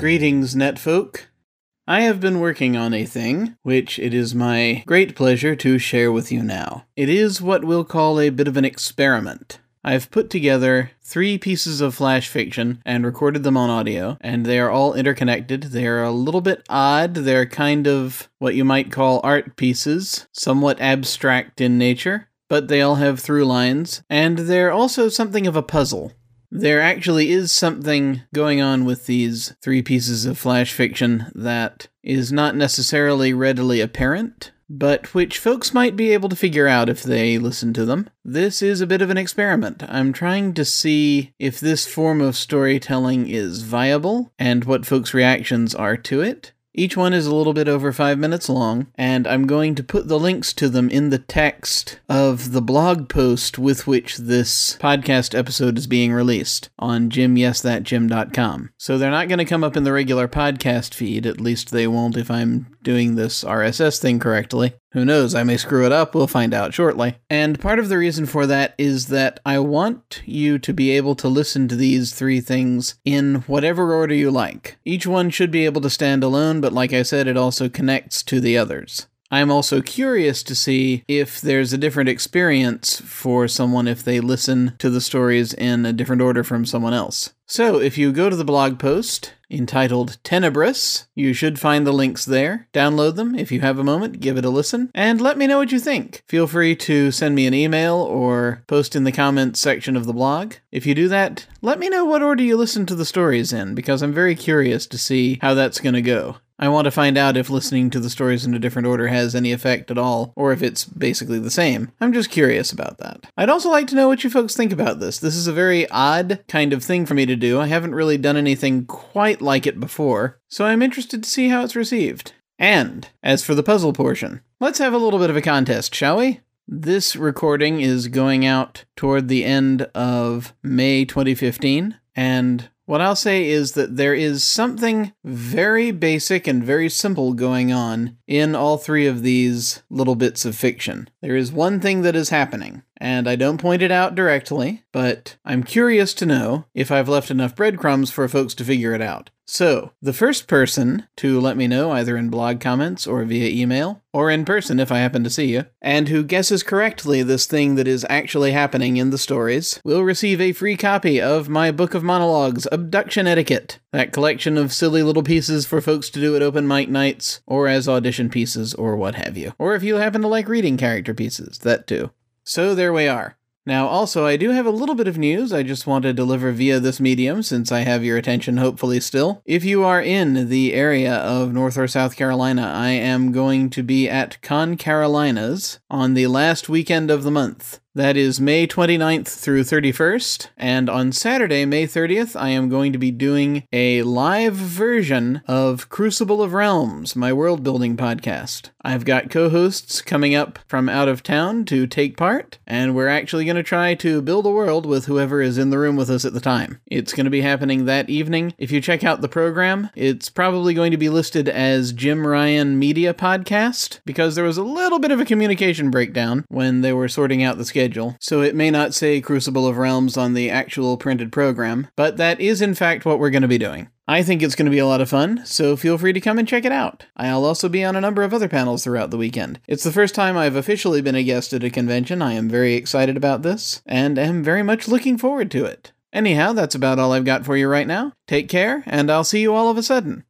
Greetings, netfolk. I have been working on a thing, which it is my great pleasure to share with you now. It is what we'll call a bit of an experiment. I've put together three pieces of flash fiction and recorded them on audio, and they are all interconnected. They are a little bit odd. They're kind of what you might call art pieces, somewhat abstract in nature, but they all have through lines, and they're also something of a puzzle. There actually is something going on with these three pieces of flash fiction that is not necessarily readily apparent, but which folks might be able to figure out if they listen to them. This is a bit of an experiment. I'm trying to see if this form of storytelling is viable and what folks' reactions are to it. Each one is a little bit over five minutes long, and I'm going to put the links to them in the text of the blog post with which this podcast episode is being released on jimyesthatjim.com. So they're not going to come up in the regular podcast feed, at least they won't if I'm doing this RSS thing correctly. Who knows, I may screw it up, we'll find out shortly. And part of the reason for that is that I want you to be able to listen to these three things in whatever order you like. Each one should be able to stand alone, but like I said, it also connects to the others. I'm also curious to see if there's a different experience for someone if they listen to the stories in a different order from someone else. So, if you go to the blog post entitled Tenebris, you should find the links there. Download them if you have a moment, give it a listen, and let me know what you think. Feel free to send me an email or post in the comments section of the blog. If you do that, let me know what order you listen to the stories in, because I'm very curious to see how that's going to go. I want to find out if listening to the stories in a different order has any effect at all, or if it's basically the same. I'm just curious about that. I'd also like to know what you folks think about this. This is a very odd kind of thing for me to do. I haven't really done anything quite like it before, so I'm interested to see how it's received. And as for the puzzle portion, let's have a little bit of a contest, shall we? This recording is going out toward the end of May 2015, and what I'll say is that there is something very basic and very simple going on in all three of these little bits of fiction. There is one thing that is happening, and I don't point it out directly, but I'm curious to know if I've left enough breadcrumbs for folks to figure it out. So, the first person to let me know either in blog comments or via email, or in person if I happen to see you, and who guesses correctly this thing that is actually happening in the stories, will receive a free copy of my book of monologues, Abduction Etiquette, that collection of silly little pieces for folks to do at open mic nights, or as audition pieces, or what have you. Or if you happen to like reading character pieces, that too. So there we are. Now, also, I do have a little bit of news I just want to deliver via this medium since I have your attention hopefully still. If you are in the area of North or South Carolina, I am going to be at Con Carolinas on the last weekend of the month. That is May 29th through 31st. And on Saturday, May 30th, I am going to be doing a live version of Crucible of Realms, my world building podcast. I've got co hosts coming up from out of town to take part, and we're actually going to try to build a world with whoever is in the room with us at the time. It's going to be happening that evening. If you check out the program, it's probably going to be listed as Jim Ryan Media Podcast because there was a little bit of a communication breakdown when they were sorting out the schedule so it may not say Crucible of Realms on the actual printed program, but that is in fact what we're going to be doing. I think it's going to be a lot of fun, so feel free to come and check it out. I'll also be on a number of other panels throughout the weekend. It's the first time I've officially been a guest at a convention. I am very excited about this, and am very much looking forward to it. Anyhow, that's about all I've got for you right now. Take care, and I'll see you all of a sudden.